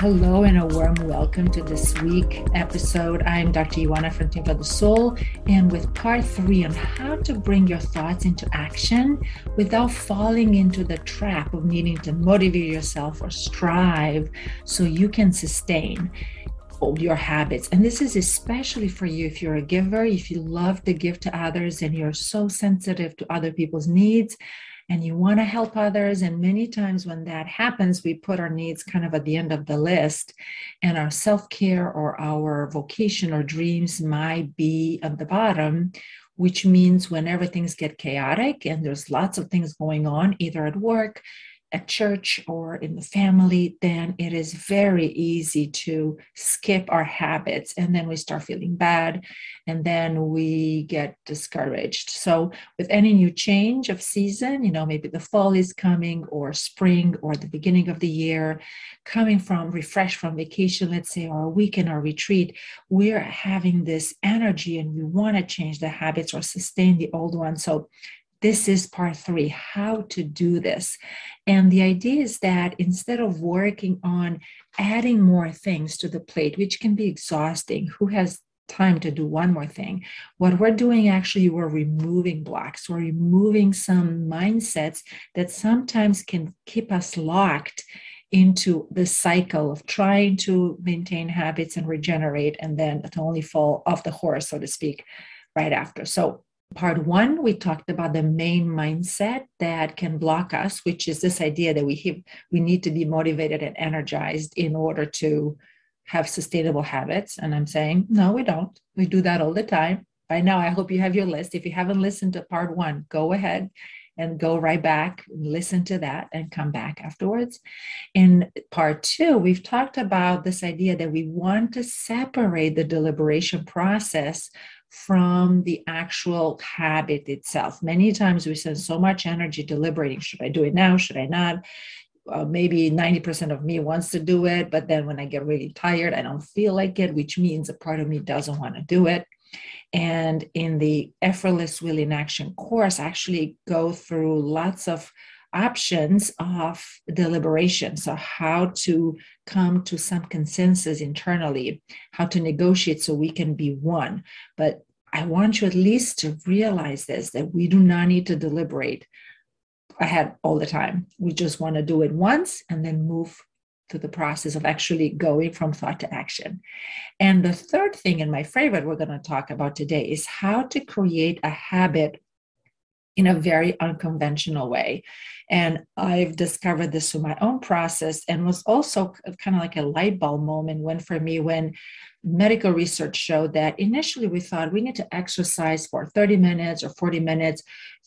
Hello and a warm welcome to this week episode. I'm Dr. Ioana from Team for the Soul, and with part three on how to bring your thoughts into action without falling into the trap of needing to motivate yourself or strive so you can sustain your habits. And this is especially for you if you're a giver, if you love to give to others and you're so sensitive to other people's needs and you want to help others. And many times when that happens, we put our needs kind of at the end of the list, and our self care or our vocation or dreams might be at the bottom. Which means whenever things get chaotic and there's lots of things going on, either at work, at church or in the family, then it is very easy to skip our habits. And then we start feeling bad and then we get discouraged. So, with any new change of season, you know, maybe the fall is coming or spring or the beginning of the year, coming from refresh from vacation, let's say, or a weekend or retreat, we're having this energy and we want to change the habits or sustain the old ones. So, this is part three how to do this. And the idea is that instead of working on adding more things to the plate, which can be exhausting, who has time to do one more thing. What we're doing actually, we're removing blocks, we're removing some mindsets that sometimes can keep us locked into the cycle of trying to maintain habits and regenerate, and then only fall off the horse, so to speak, right after. So, part one, we talked about the main mindset that can block us, which is this idea that we have, we need to be motivated and energized in order to have sustainable habits. And I'm saying, no, we don't. We do that all the time. By now, I hope you have your list. If you haven't listened to part one, go ahead and go right back, listen to that, and come back afterwards. In part two, we've talked about this idea that we want to separate the deliberation process from the actual habit itself. Many times we spend so much energy deliberating should I do it now? Should I not? Uh, maybe 90% of me wants to do it, but then when I get really tired, I don't feel like it, which means a part of me doesn't want to do it. And in the Effortless Will in Action course, I actually go through lots of options of deliberation. So, how to come to some consensus internally, how to negotiate so we can be one. But I want you at least to realize this that we do not need to deliberate ahead all the time. We just want to do it once and then move to the process of actually going from thought to action. And the third thing, and my favorite, we're going to talk about today is how to create a habit in a very unconventional way. And I've discovered this through my own process and was also kind of like a light bulb moment when, for me, when medical research showed that initially we thought we need to exercise for 30 minutes or 40 minutes,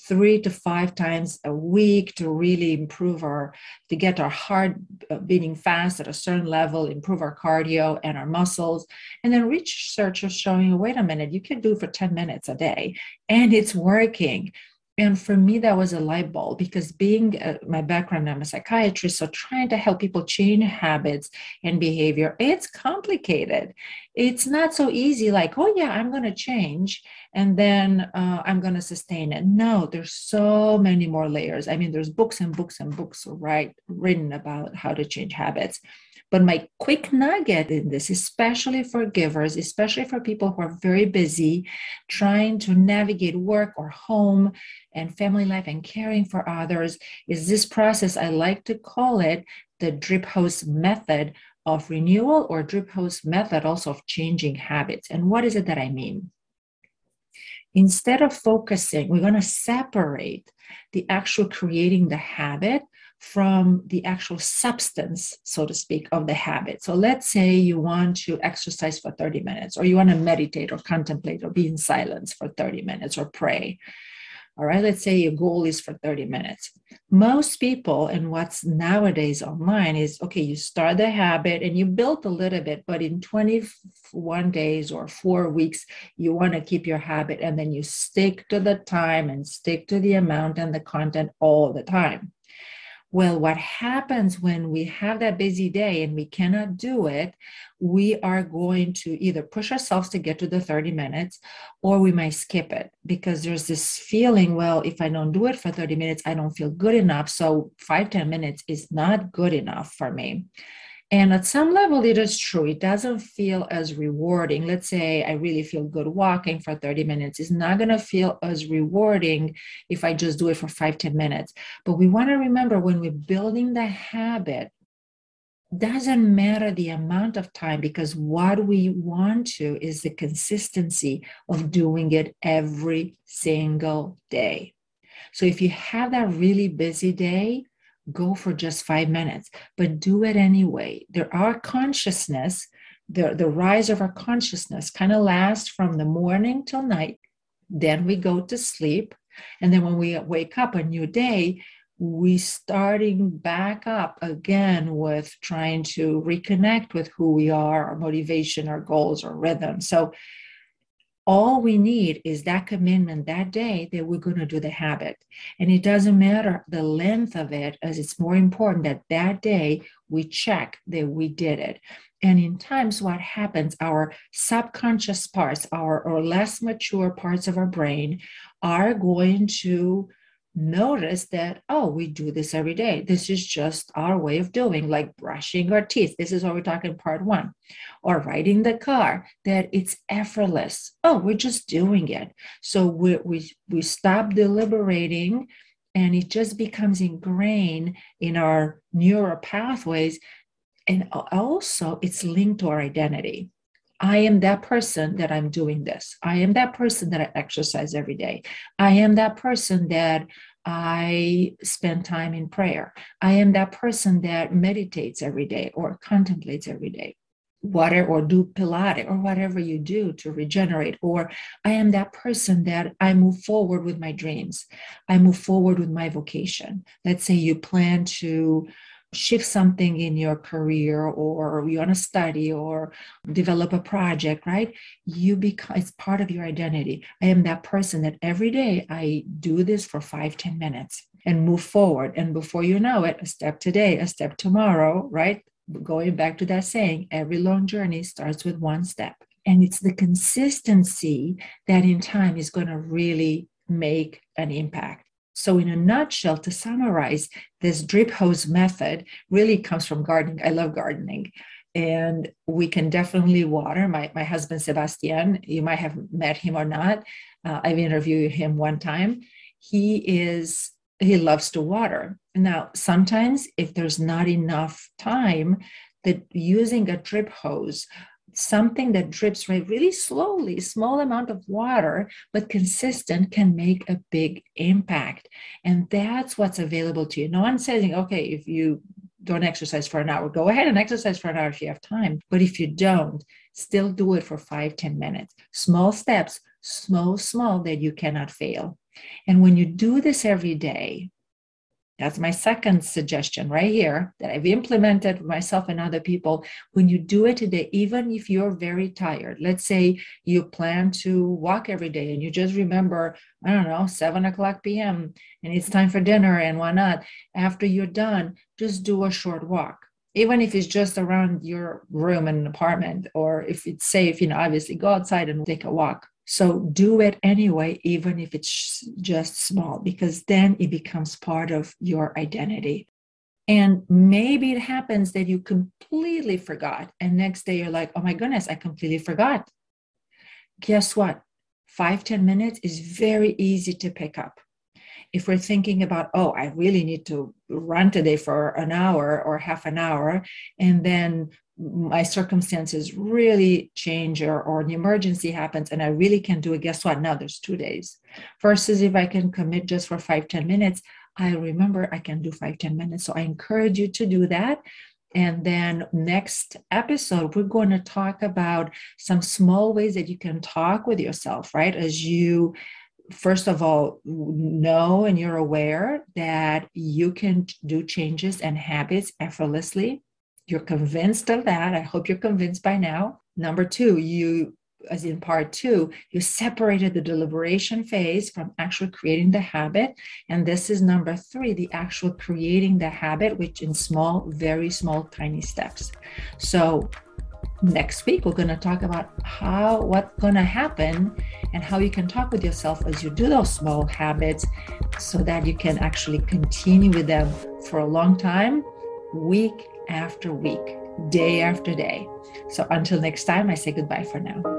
three to five times a week to really improve our, to get our heart uh, beating fast at a certain level, improve our cardio and our muscles. And then research is showing, wait a minute, you can do for 10 minutes a day and it's working and for me that was a light bulb because being uh, my background i'm a psychiatrist so trying to help people change habits and behavior it's complicated. It's not so easy like oh yeah i'm going to change and then uh, i'm going to sustain it no there's so many more layers i mean there's books and books and books right written about how to change habits but my quick nugget in this, especially for givers, especially for people who are very busy trying to navigate work or home and family life and caring for others, is this process. I like to call it the drip hose method of renewal or drip hose method also of changing habits. And what is it that I mean? Instead of focusing, we're going to separate the actual creating the habit from the actual substance, so to speak, of the habit. So let's say you want to exercise for 30 minutes, or you want to meditate or contemplate or be in silence for 30 minutes or pray. All right, let's say your goal is for 30 minutes. Most people, and what's nowadays online is okay, you start the habit and you build a little bit, but in 21 days or four weeks, you want to keep your habit and then you stick to the time and stick to the amount and the content all the time Well, what happens when we have that busy day and we cannot do it, we are going to either push ourselves to get to the 30 minutes or we might skip it because there's this feeling, well, if I don't do it for 30 minutes, I don't feel good enough. So five ten minutes is not good enough for me. And at some level, it is true. It doesn't feel as rewarding. Let's say I really feel good walking for 30 minutes. It's not going to feel as rewarding if I just do it for five ten minutes. But we want to remember when we're building the habit, doesn't matter the amount of time because what we want to is the consistency of doing it every single day. So if you have that really busy day, go for just five minutes, but do it anyway. There our consciousness, the, the rise of our consciousness kind of lasts from the morning till night. Then we go to sleep. And then when we wake up a new day, we starting back up again with trying to reconnect with who we are, our motivation, our goals, our rhythm. So all we need is that commitment that day that we're going to do the habit. And it doesn't matter the length of it, as it's more important that that day we check that we did it. And in times, what happens, our subconscious parts, our or less mature parts of our brain are going to notice that, oh, we do this every day. This is just our way of doing, like brushing our teeth. This is what we're talking part one. Or riding the car, that it's effortless. Oh, we're just doing it. So we, we, we stop deliberating and it just becomes ingrained in our neural pathways. And also, it's linked to our identity. I am that person that I'm doing this. I am that person that I exercise every day. I am that person that I spend time in prayer. I am that person that meditates every day or contemplates every day. Whatever, or do Pilates or whatever you do to regenerate. Or I am that person that I move forward with my dreams. I move forward with my vocation. Let's say you plan to shift something in your career or you want to study or develop a project right? You become it's part of your identity. I am that person that every day i do this for five ten minutes and move forward. And before you know it a step today a step tomorrow right? Going back to that saying every long journey starts with one step. And it's the consistency that in time is going to really make an impact so, in a nutshell, to summarize, this drip hose method really comes from gardening. I love gardening. And we can definitely water. My, my husband, Sebastian, you might have met him or not. Uh, I've interviewed him one time. He is, he loves to water. Now, sometimes if there's not enough time, that using a drip hose something that drips really slowly small amount of water but consistent can make a big impact. And that's what's available to you. No one saying okay if you don't exercise for an hour go ahead and exercise for an hour if you have time. But if you don't still do it for five ten minutes. Small steps small small that you cannot fail. And when you do this every day that's my second suggestion right here that I've implemented myself and other people. When you do it today, even if you're very tired, let's say you plan to walk every day and you just remember, I don't know, seven o'clock p.m. and it's time for dinner and why not? After you're done, just do a short walk. Even if it's just around your room and apartment, or if it's safe, you know, obviously go outside and take a walk so do it anyway, even if it's just small, because then it becomes part of your identity. And maybe it happens that you completely forgot. And next day you're like, oh my goodness, I completely forgot. Guess what? Five ten minutes is very easy to pick up. If we're thinking about, oh, I really need to run today for an hour or half an hour, and then my circumstances really change or, or an emergency happens and I really can do it, guess what? Now there's two days. Versus if I can commit just for five ten minutes, I remember I can do five ten minutes. So I encourage you to do that. And then next episode, we're going to talk about some small ways that you can talk with yourself, right? As you first of all know and you're aware that you can do changes and habits effortlessly you're convinced of that. I hope you're convinced by now. Number two, you as in part two, you separated the deliberation phase from actually creating the habit. And this is number three, the actual creating the habit, which in small, very small, tiny steps. So next week we're going to talk about how what's going to happen and how you can talk with yourself as you do those small habits so that you can actually continue with them for a long time week after week day after day. So until next time i say goodbye for now